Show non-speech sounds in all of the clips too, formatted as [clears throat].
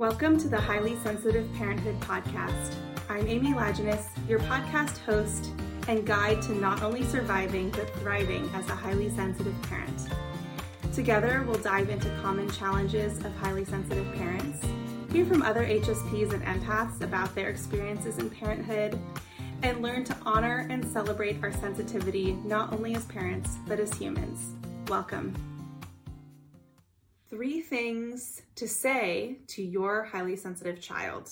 Welcome to the Highly Sensitive Parenthood Podcast. I'm Amy Lajeunesse, your podcast host and guide to not only surviving but thriving as a highly sensitive parent. Together, we'll dive into common challenges of highly sensitive parents, hear from other HSPs and empaths about their experiences in parenthood, and learn to honor and celebrate our sensitivity not only as parents but as humans. Welcome. Three things to say to your highly sensitive child.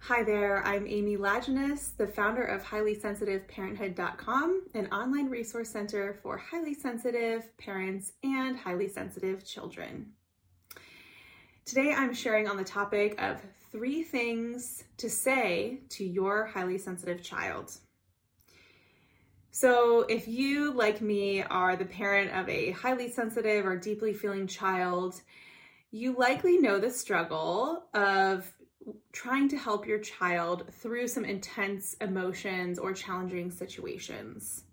Hi there, I'm Amy Lajeunesse, the founder of HighlySensitiveParenthood.com, an online resource center for highly sensitive parents and highly sensitive children. Today I'm sharing on the topic of three things to say to your highly sensitive child. So, if you, like me, are the parent of a highly sensitive or deeply feeling child, you likely know the struggle of trying to help your child through some intense emotions or challenging situations.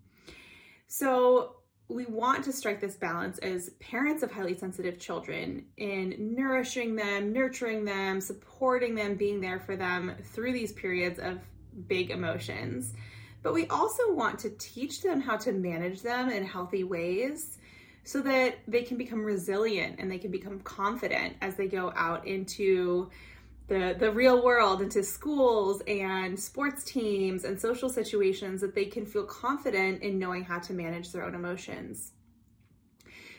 So, we want to strike this balance as parents of highly sensitive children in nourishing them, nurturing them, supporting them, being there for them through these periods of big emotions. But we also want to teach them how to manage them in healthy ways so that they can become resilient and they can become confident as they go out into the the real world into schools and sports teams and social situations that they can feel confident in knowing how to manage their own emotions.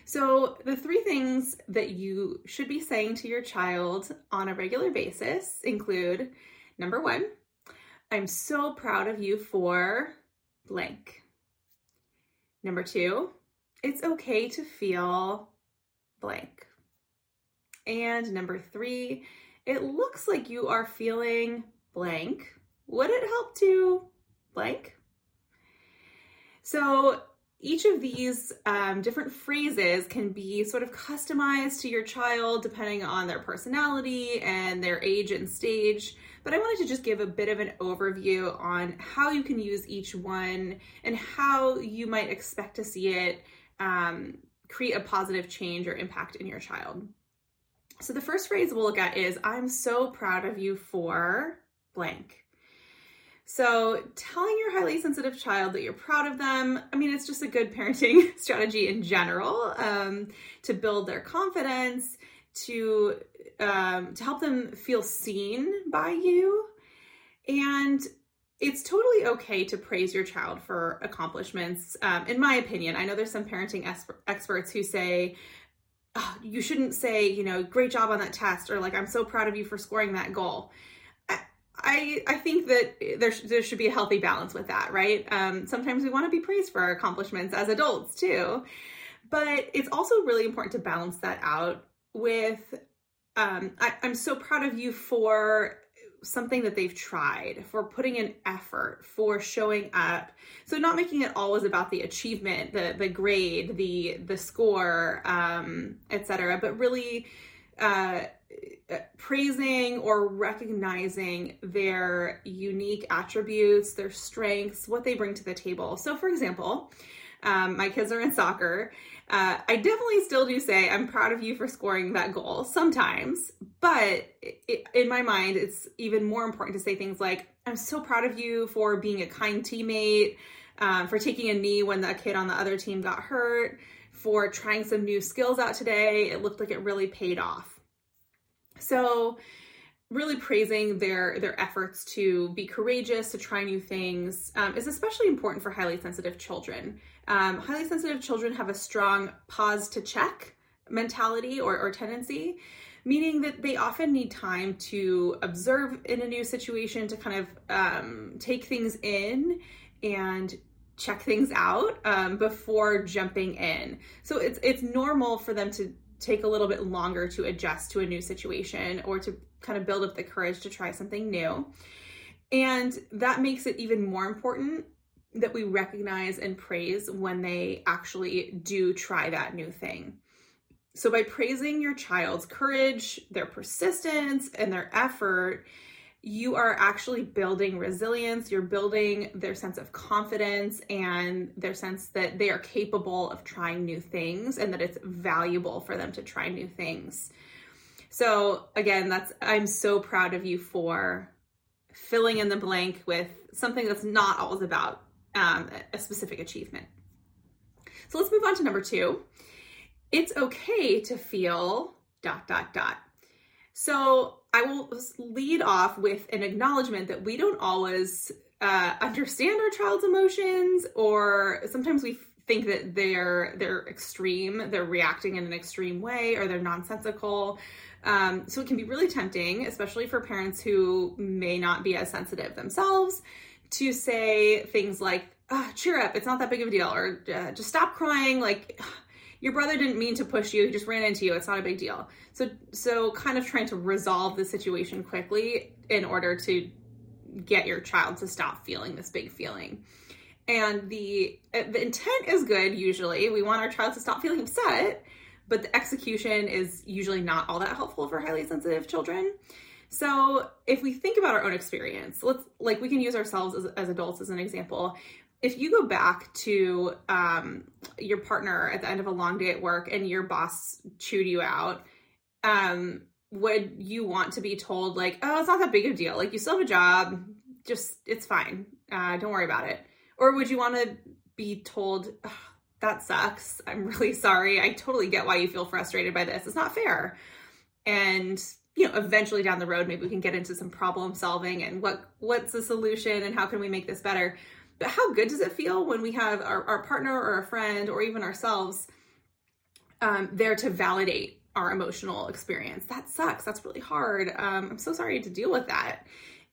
So, the three things that you should be saying to your child on a regular basis include number 1, I'm so proud of you for blank. Number 2, it's okay to feel blank. And number 3, it looks like you are feeling blank. Would it help to blank? So each of these um, different phrases can be sort of customized to your child depending on their personality and their age and stage. But I wanted to just give a bit of an overview on how you can use each one and how you might expect to see it um, create a positive change or impact in your child. So the first phrase we'll look at is I'm so proud of you for blank. So telling your highly sensitive child that you're proud of them, I mean, it's just a good parenting [laughs] strategy in general um, to build their confidence, to um, to help them feel seen by you, and it's totally okay to praise your child for accomplishments. Um, in my opinion, I know there's some parenting experts who say oh, you shouldn't say, you know, great job on that test or like, I'm so proud of you for scoring that goal. I, I think that there, there should be a healthy balance with that, right? Um, sometimes we want to be praised for our accomplishments as adults too, but it's also really important to balance that out with um, I, I'm so proud of you for something that they've tried, for putting in effort, for showing up. So not making it always about the achievement, the the grade, the the score, um, etc., but really uh, praising or recognizing their unique attributes, their strengths, what they bring to the table. So, for example, um, my kids are in soccer. Uh, I definitely still do say I'm proud of you for scoring that goal sometimes, but it, in my mind, it's even more important to say things like, I'm so proud of you for being a kind teammate, um, for taking a knee when the kid on the other team got hurt, for trying some new skills out today. It looked like it really paid off. So, really praising their their efforts to be courageous to try new things um, is especially important for highly sensitive children um, highly sensitive children have a strong pause to check mentality or, or tendency meaning that they often need time to observe in a new situation to kind of um, take things in and check things out um, before jumping in so it's it's normal for them to take a little bit longer to adjust to a new situation or to kind of build up the courage to try something new. And that makes it even more important that we recognize and praise when they actually do try that new thing. So, by praising your child's courage, their persistence, and their effort, you are actually building resilience, you're building their sense of confidence and their sense that they are capable of trying new things and that it's valuable for them to try new things. So, again, that's I'm so proud of you for filling in the blank with something that's not always about um, a specific achievement. So, let's move on to number two. It's okay to feel dot, dot, dot. So I will lead off with an acknowledgement that we don't always uh, understand our child's emotions, or sometimes we think that they're they're extreme, they're reacting in an extreme way, or they're nonsensical. Um, so it can be really tempting, especially for parents who may not be as sensitive themselves, to say things like, oh, "Cheer up, it's not that big of a deal," or uh, "Just stop crying." Like [sighs] your brother didn't mean to push you, he just ran into you. It's not a big deal. So so kind of trying to resolve the situation quickly in order to get your child to stop feeling this big feeling. And the the intent is good usually. We want our child to stop feeling upset, but the execution is usually not all that helpful for highly sensitive children. So, if we think about our own experience, let's like we can use ourselves as, as adults as an example if you go back to um, your partner at the end of a long day at work and your boss chewed you out, um, would you want to be told like, "Oh, it's not that big of a deal. Like you still have a job. Just it's fine. Uh, don't worry about it." Or would you want to be told, "That sucks. I'm [laughs] really sorry. I totally get why you feel frustrated by this. It's not fair." And you know, eventually down the road, maybe we can get into some problem solving and what what's the solution and how can we make this better but how good does it feel when we have our, our partner or a friend or even ourselves um, there to validate our emotional experience? That sucks. That's really hard. Um, I'm so sorry to deal with that.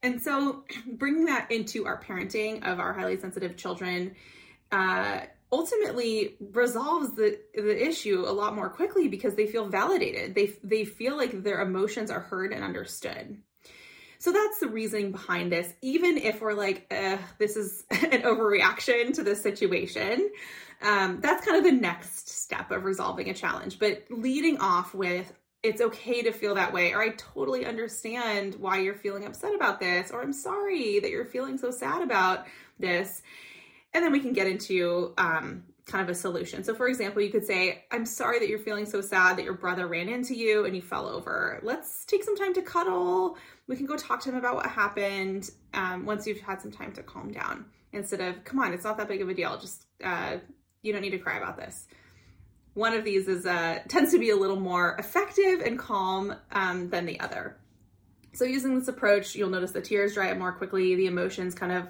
And so, [clears throat] bringing that into our parenting of our highly sensitive children uh, ultimately resolves the the issue a lot more quickly because they feel validated. They they feel like their emotions are heard and understood. So that's the reasoning behind this. Even if we're like, this is [laughs] an overreaction to this situation, um, that's kind of the next step of resolving a challenge. But leading off with, it's okay to feel that way, or I totally understand why you're feeling upset about this, or I'm sorry that you're feeling so sad about this. And then we can get into um, kind of a solution. So, for example, you could say, I'm sorry that you're feeling so sad that your brother ran into you and you fell over. Let's take some time to cuddle. We can go talk to him about what happened um, once you've had some time to calm down instead of, come on, it's not that big of a deal. Just, uh, you don't need to cry about this. One of these is uh, tends to be a little more effective and calm um, than the other. So, using this approach, you'll notice the tears dry up more quickly, the emotions kind of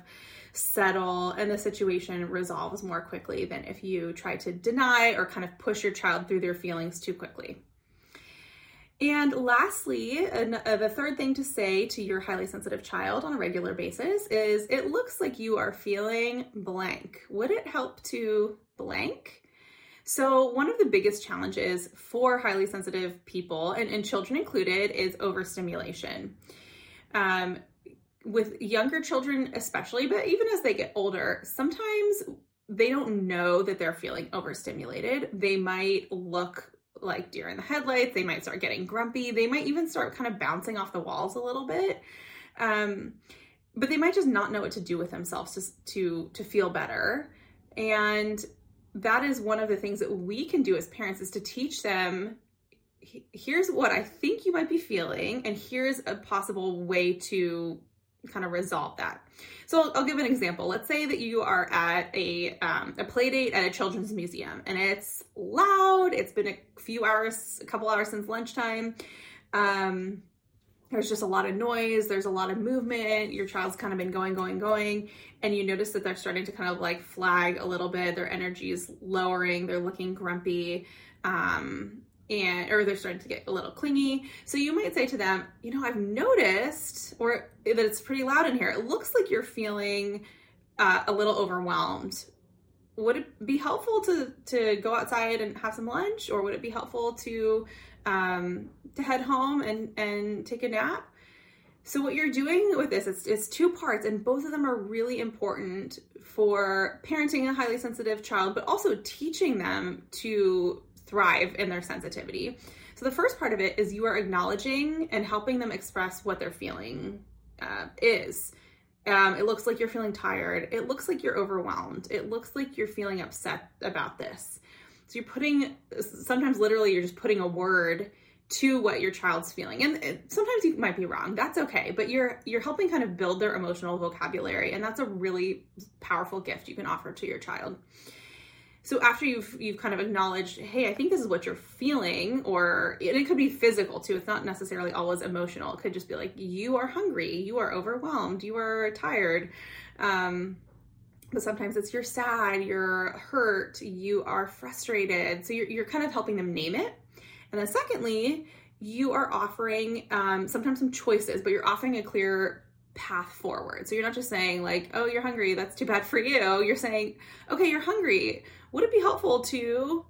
settle and the situation resolves more quickly than if you try to deny or kind of push your child through their feelings too quickly. And lastly, an, uh, the third thing to say to your highly sensitive child on a regular basis is it looks like you are feeling blank. Would it help to blank? So, one of the biggest challenges for highly sensitive people, and, and children included, is overstimulation. Um, with younger children especially but even as they get older sometimes they don't know that they're feeling overstimulated. They might look like deer in the headlights. They might start getting grumpy. They might even start kind of bouncing off the walls a little bit. Um, but they might just not know what to do with themselves to, to to feel better. And that is one of the things that we can do as parents is to teach them here's what I think you might be feeling, and here's a possible way to kind of resolve that. So I'll, give an example. Let's say that you are at a um, a play date at a children's museum and it's loud. It's been a few hours, a couple hours since lunchtime. Um, there's just a lot of noise. There's a lot of movement. Your child's kind of been going, going, going, and you notice that they're starting to kind of like flag a little bit. Their energy is lowering. They're looking grumpy. Um, and or they're starting to get a little clingy. So you might say to them, you know, I've noticed or that it's pretty loud in here. It looks like you're feeling uh, a little overwhelmed. Would it be helpful to to go outside and have some lunch, or would it be helpful to um, to head home and and take a nap? So what you're doing with this is, is two parts, and both of them are really important for parenting a highly sensitive child, but also teaching them to thrive in their sensitivity. So the first part of it is you are acknowledging and helping them express what they're feeling uh, is. Um, it looks like you're feeling tired. It looks like you're overwhelmed. It looks like you're feeling upset about this. So you're putting, sometimes literally, you're just putting a word to what your child's feeling and sometimes you might be wrong that's okay but you're you're helping kind of build their emotional vocabulary and that's a really powerful gift you can offer to your child so after you've you've kind of acknowledged hey i think this is what you're feeling or it could be physical too it's not necessarily always emotional it could just be like you are hungry you are overwhelmed you are tired um, but sometimes it's you're sad you're hurt you are frustrated so you're, you're kind of helping them name it and then secondly you are offering um, sometimes some choices but you're offering a clear path forward. So you're not just saying, like, oh, you're hungry, that's too bad for you. You're saying, okay, you're hungry. Would it be helpful to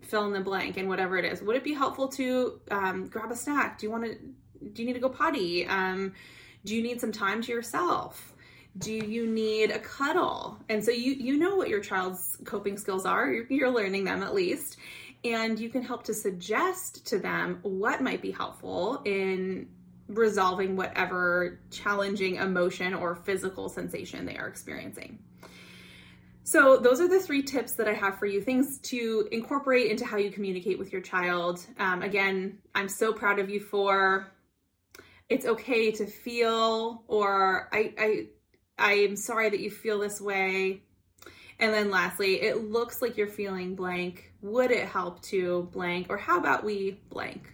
fill in the blank and whatever it is? Would it be helpful to um, grab a snack? Do you want to, do you need to go potty? Um, do you need some time to yourself? Do you need a cuddle? And so you you know what your child's coping skills are. You're, you're learning them at least, and you can help to suggest to them what might be helpful in resolving whatever challenging emotion or physical sensation they are experiencing. So, those are the three tips that I have for you things to incorporate into how you communicate with your child. Um, again, I'm so proud of you for it's okay to feel, or I, I, I am sorry that you feel this way. And then lastly, it looks like you're feeling blank. Would it help to blank? Or how about we blank?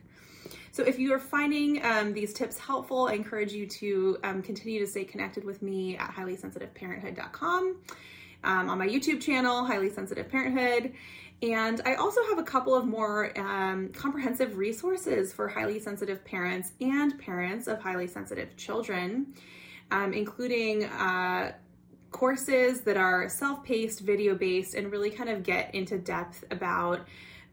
So if you are finding um, these tips helpful, I encourage you to um, continue to stay connected with me at highlysensitiveparenthood.com, um, on my YouTube channel, Highly Sensitive Parenthood. And I also have a couple of more um, comprehensive resources for highly sensitive parents and parents of highly sensitive children, um, including uh, courses that are self paced, video based, and really kind of get into depth about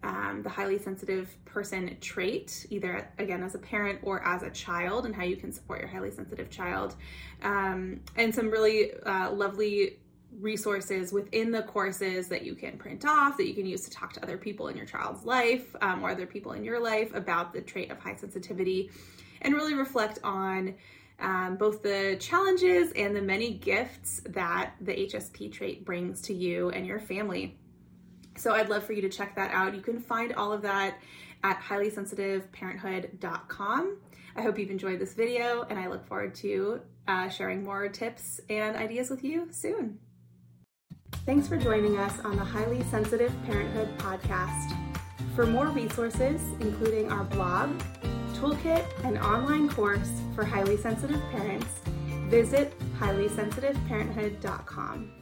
um, the highly sensitive person trait, either again as a parent or as a child, and how you can support your highly sensitive child. Um, and some really uh, lovely resources within the courses that you can print off that you can use to talk to other people in your child's life um, or other people in your life about the trait of high sensitivity and really reflect on um, both the challenges and the many gifts that the HSP trait brings to you and your family. So I'd love for you to check that out. You can find all of that at highlysensitiveparenthood.com. I hope you've enjoyed this video and I look forward to uh, sharing more tips and ideas with you soon. Thanks for joining us on the Highly Sensitive Parenthood podcast. For more resources, including our blog, toolkit, and online course for highly sensitive parents, visit highlysensitiveparenthood.com.